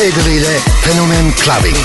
Kegeride Phänomen Clubbing.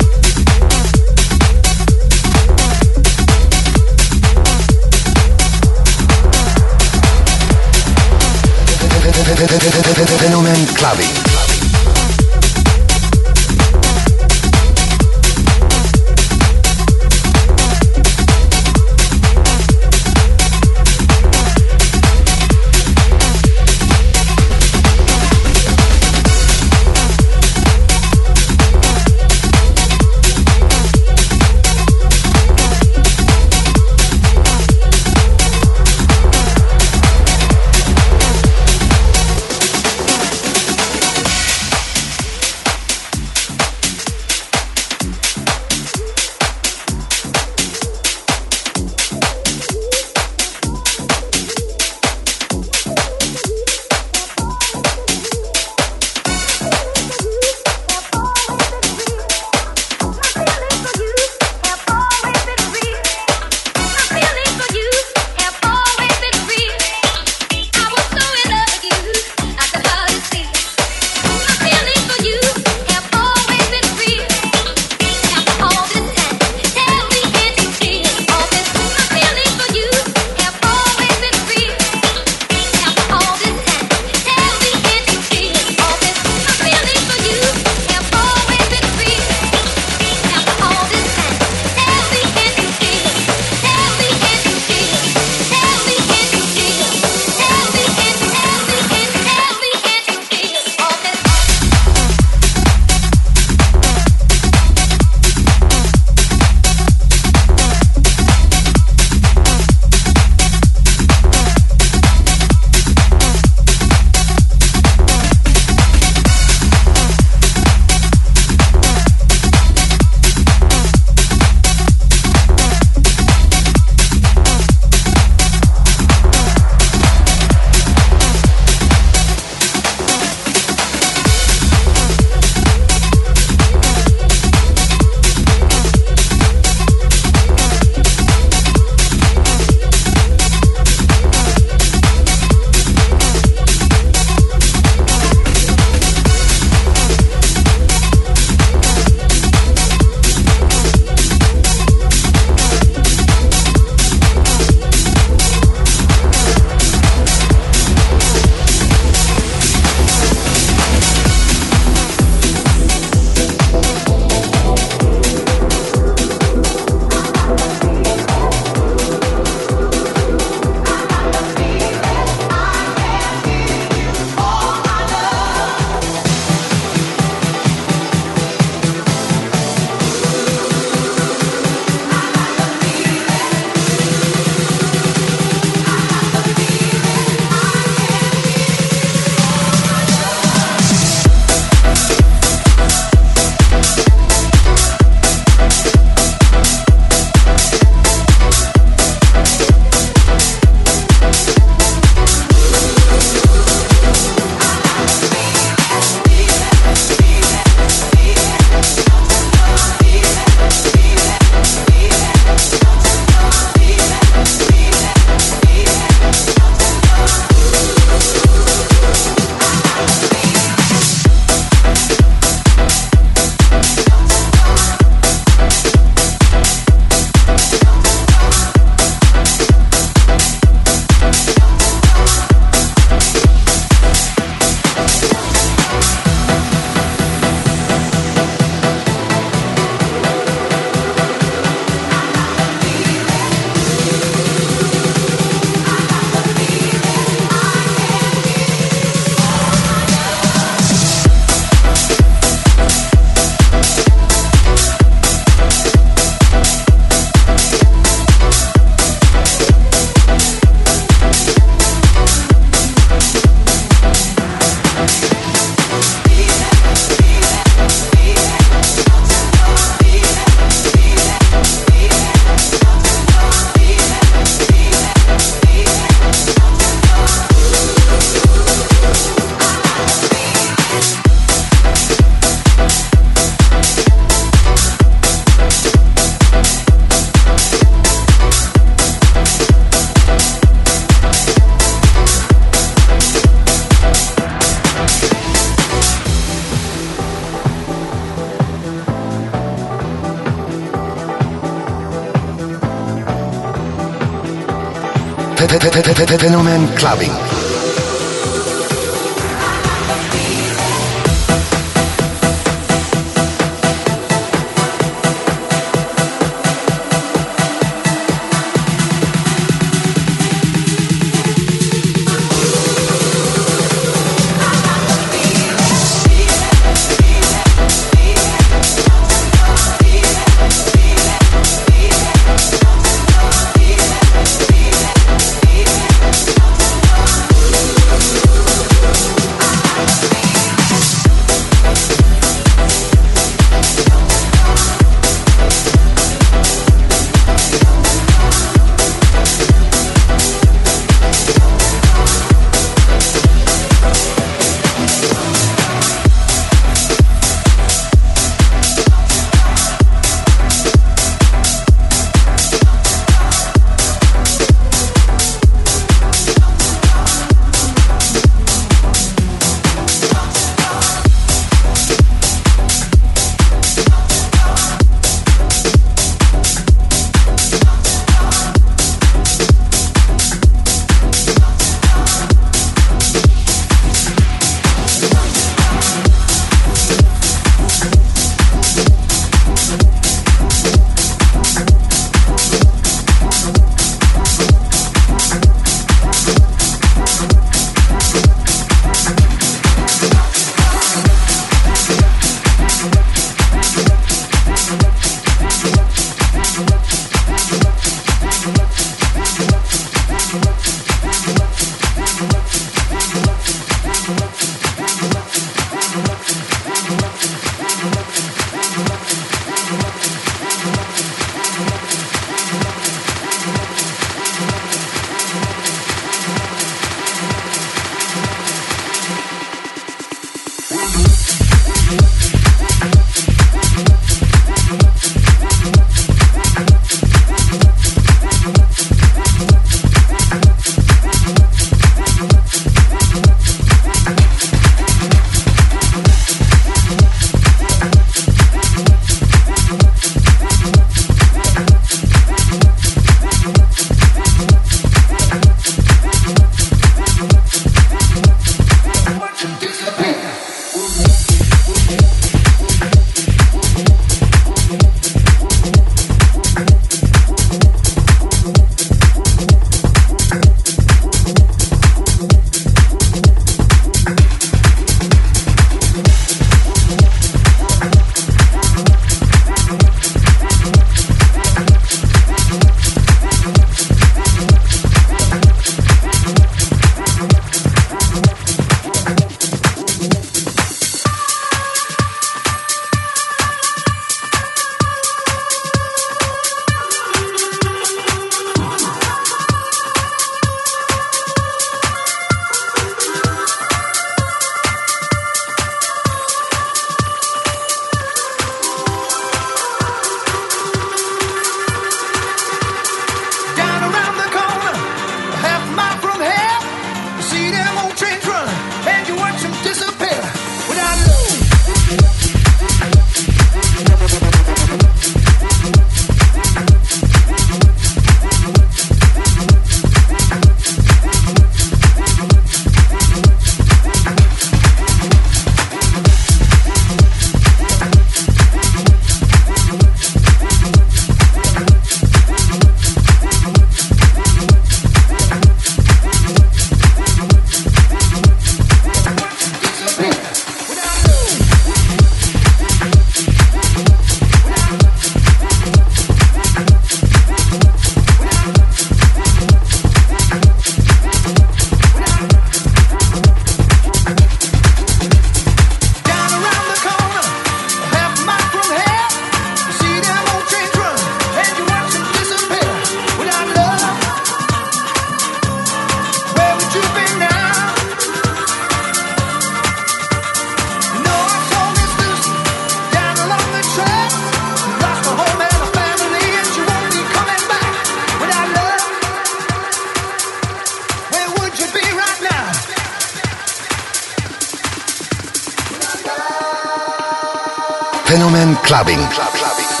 Fenomen Clubbing. And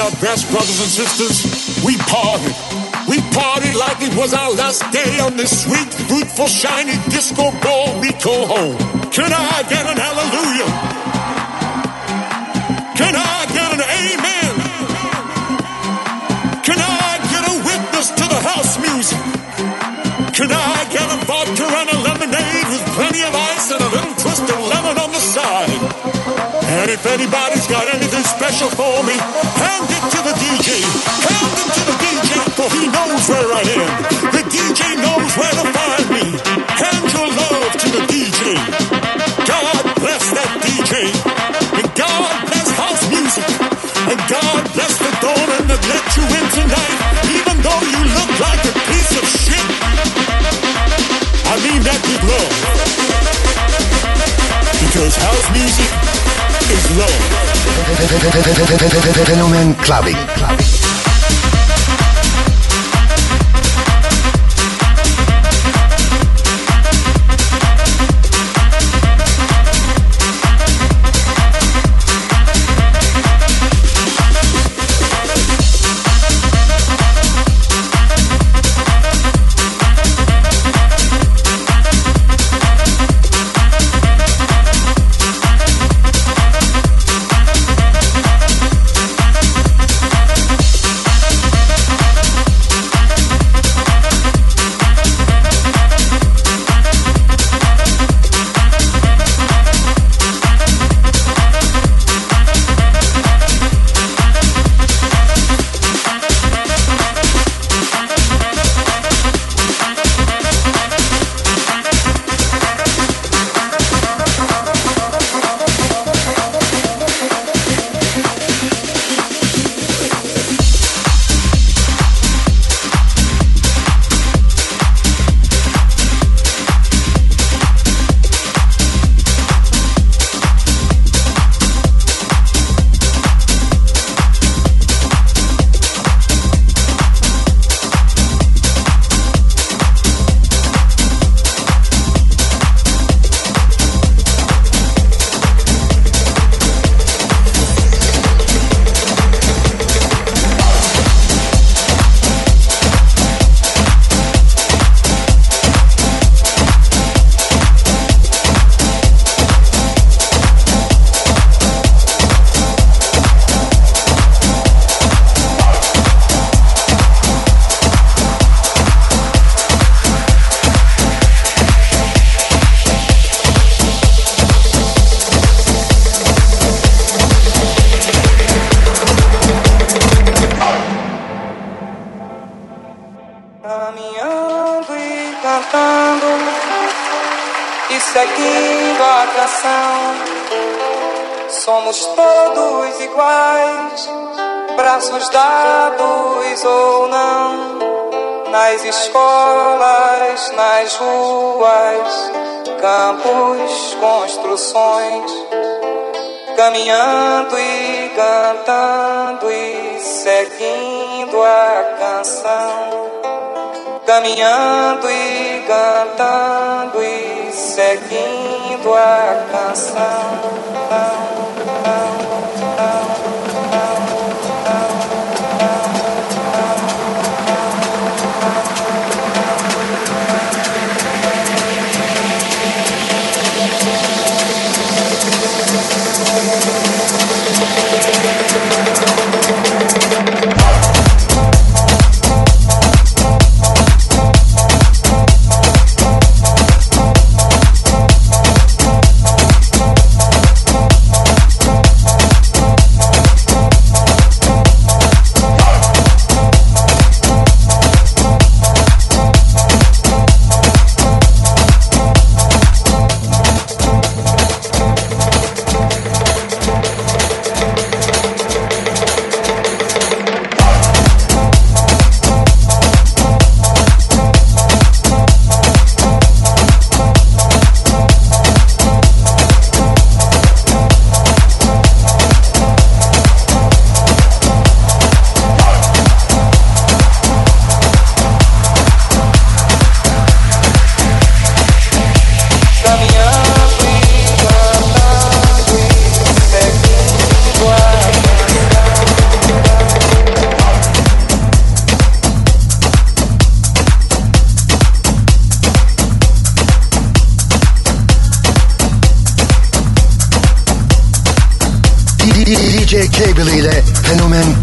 we best, brothers and sisters. We parted. We partied like it was our last day on this sweet, fruitful, shiny disco ball we call home. Can I get an hallelujah? Can I get an amen? Can I get a witness to the house music? Can I get a vodka and a lemonade with plenty of ice if anybody's got anything special for me, hand it to the DJ. Hand it to the DJ, for he knows where I am. The DJ knows where to find me. Hand your love to the DJ. God bless that DJ. And God bless house music. And God bless the doorman that let you in tonight, even though you look like a piece of shit. I mean that with love. Because house music is wrong. Phenomen campos, construções, caminhando e cantando e seguindo a canção caminhando e cantando e seguindo a canção.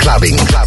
clubbing. clubbing.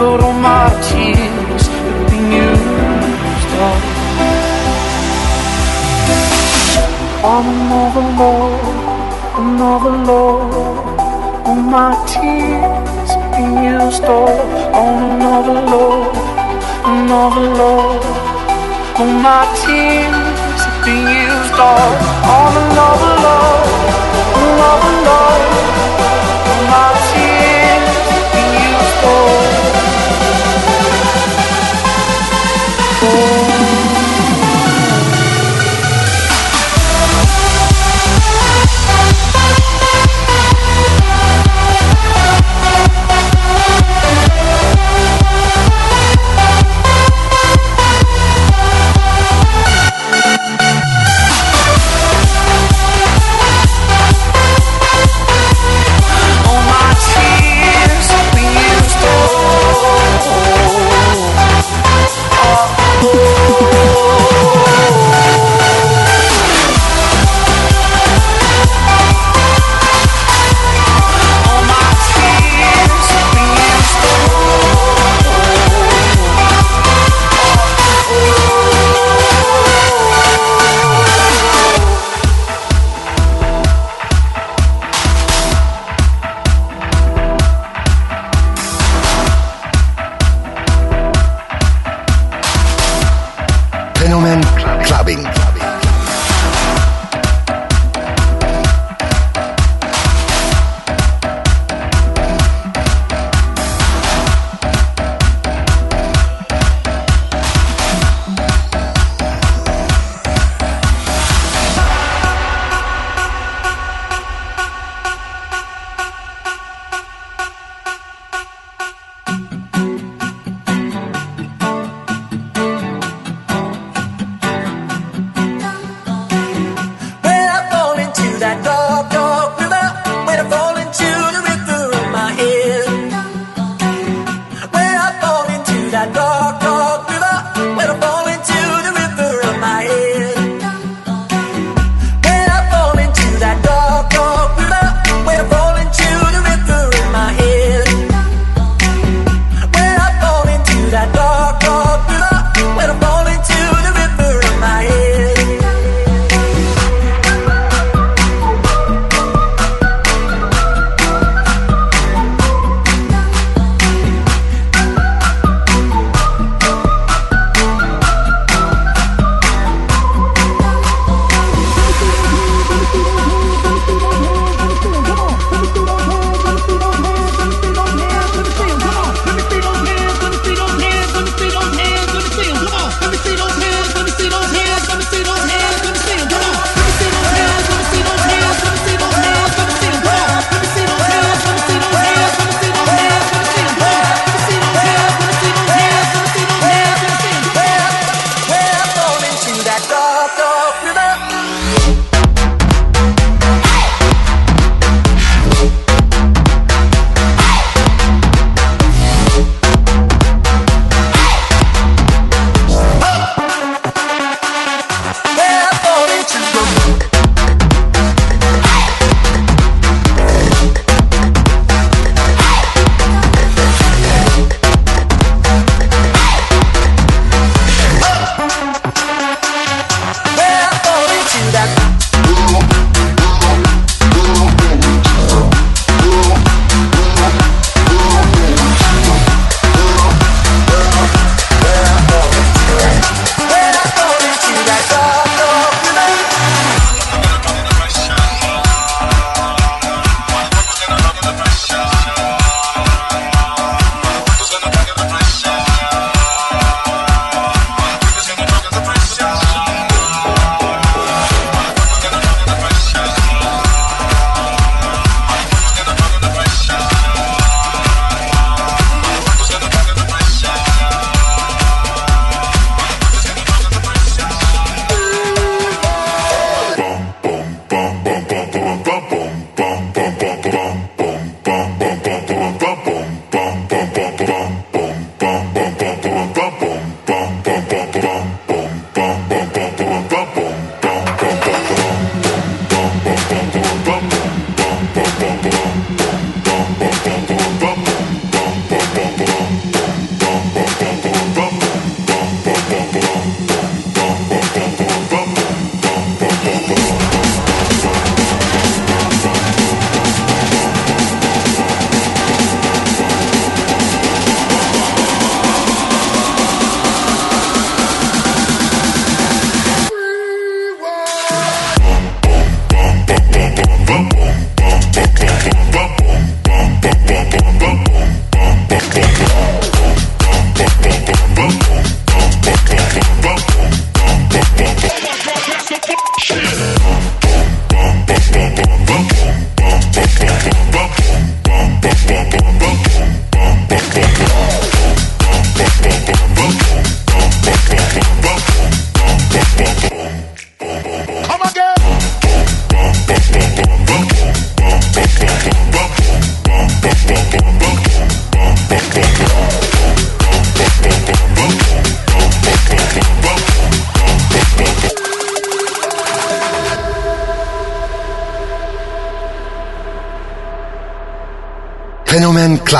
but all my tears have been used up on another love, another love. All my tears have been used up on another love, another love. All my tears have been used up on another love, another love.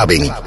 Clubbing.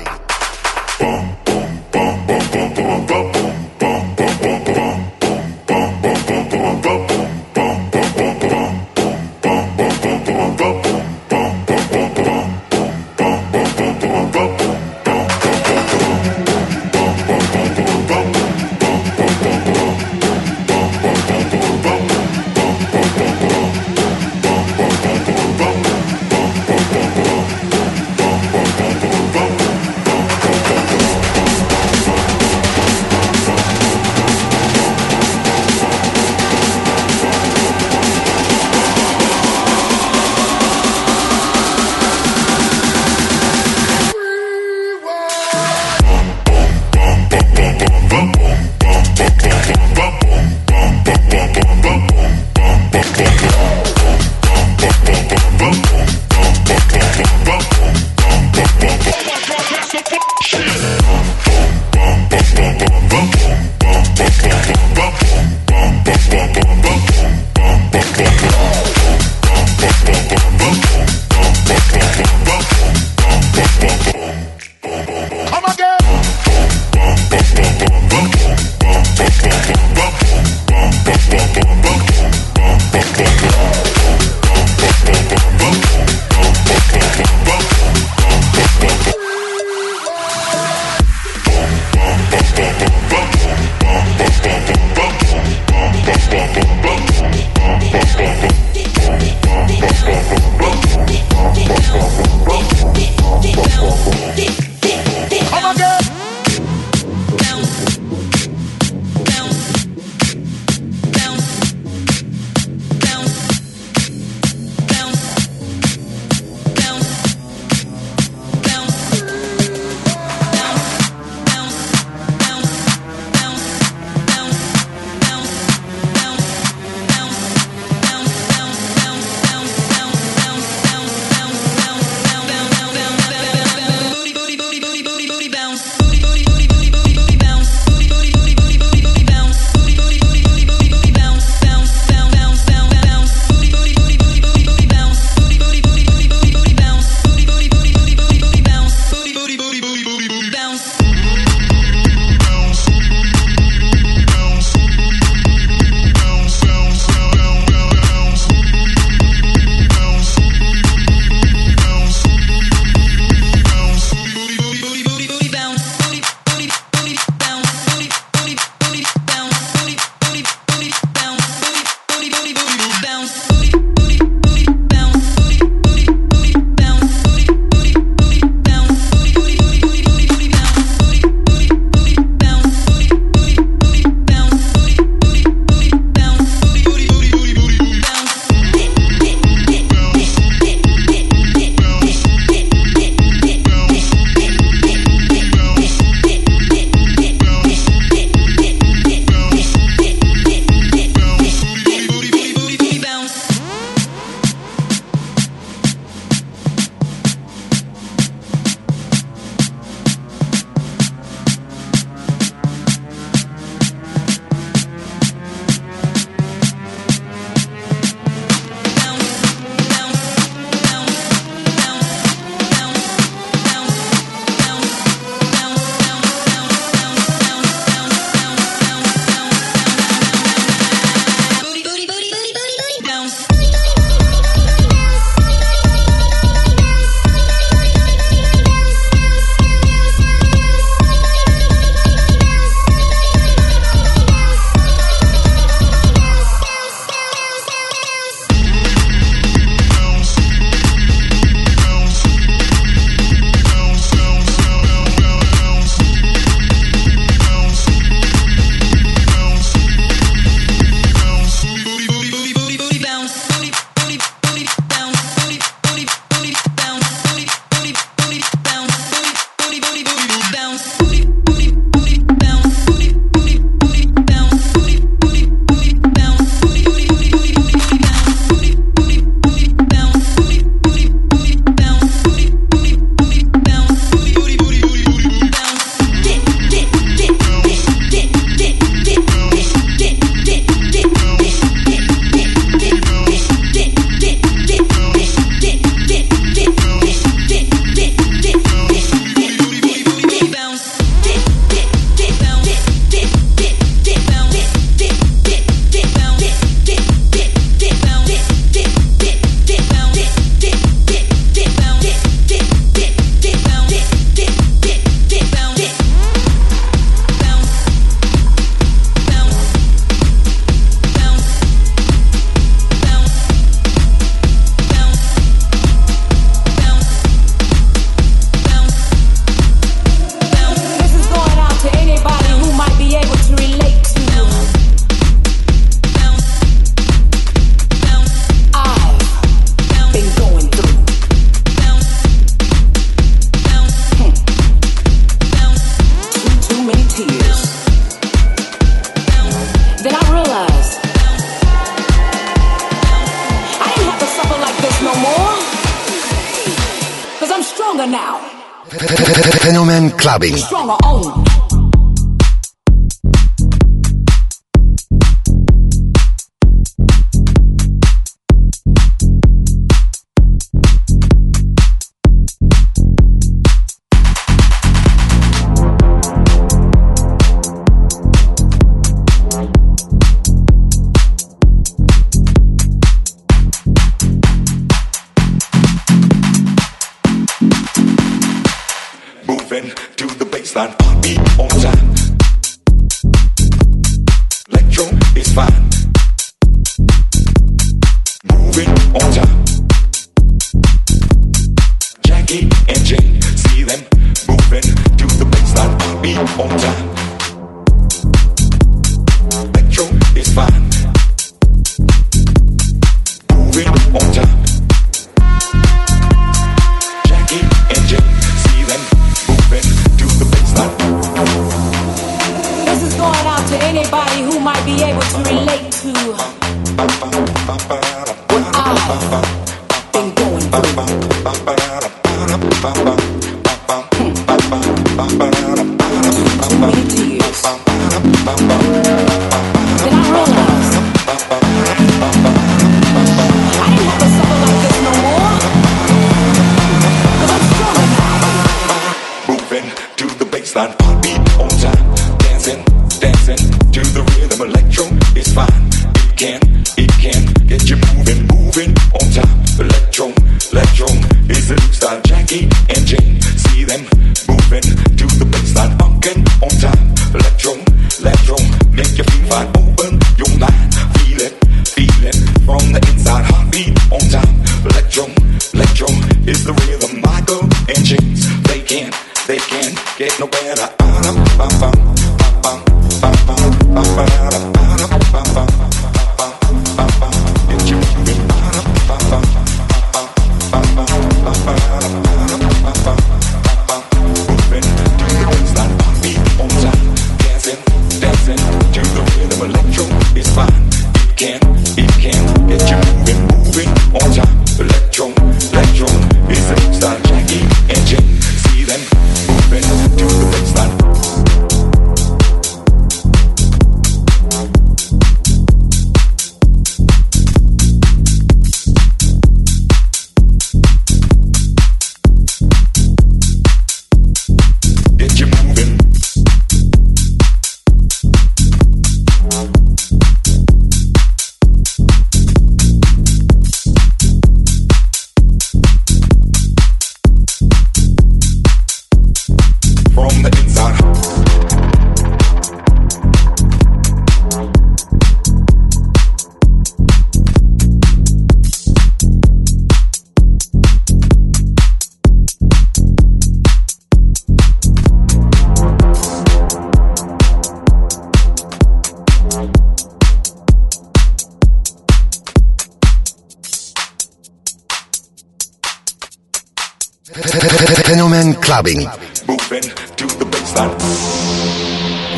Clubbing. Moving to the baseline.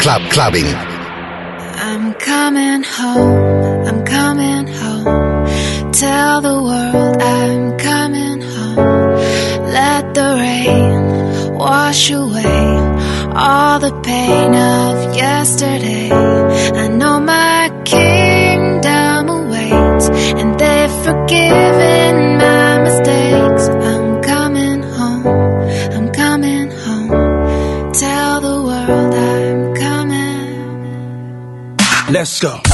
Club clubbing. I'm coming home. I'm coming home. Tell the world I'm coming home. Let the rain wash away all the pain of yesterday. I know my kingdom awaits, and they've forgiven Let's go.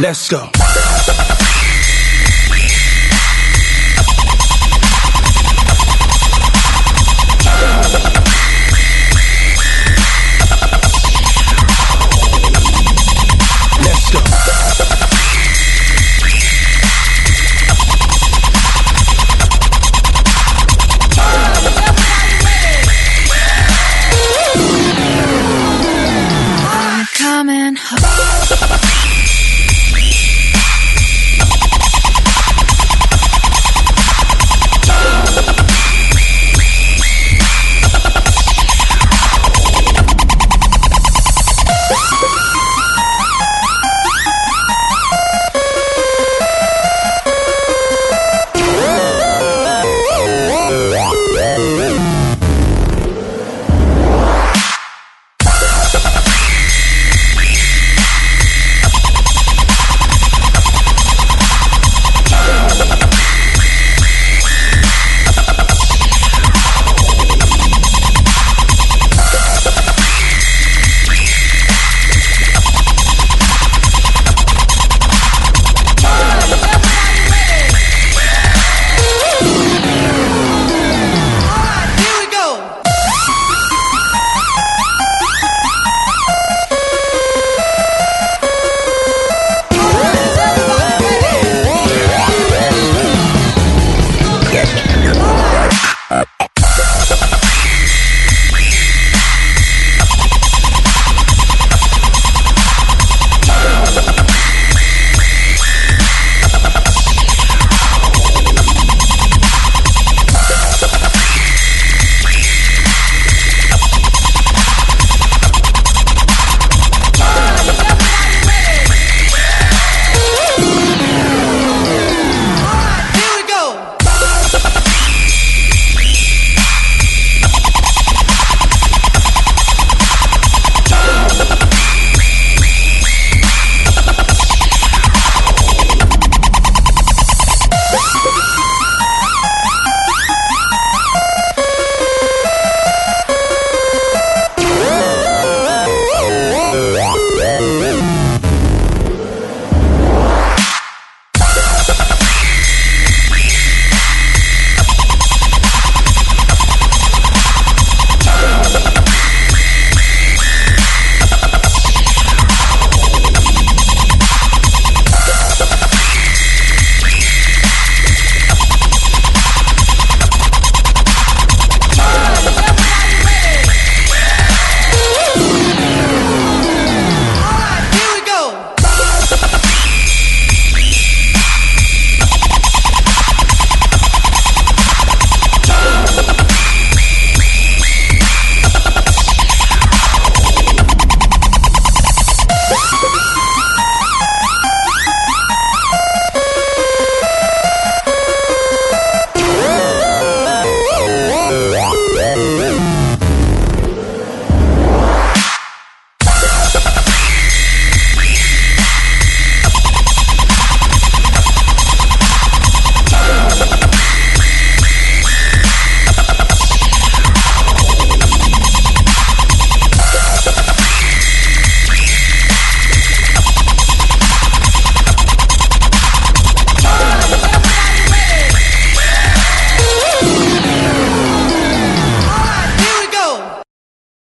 Let's go.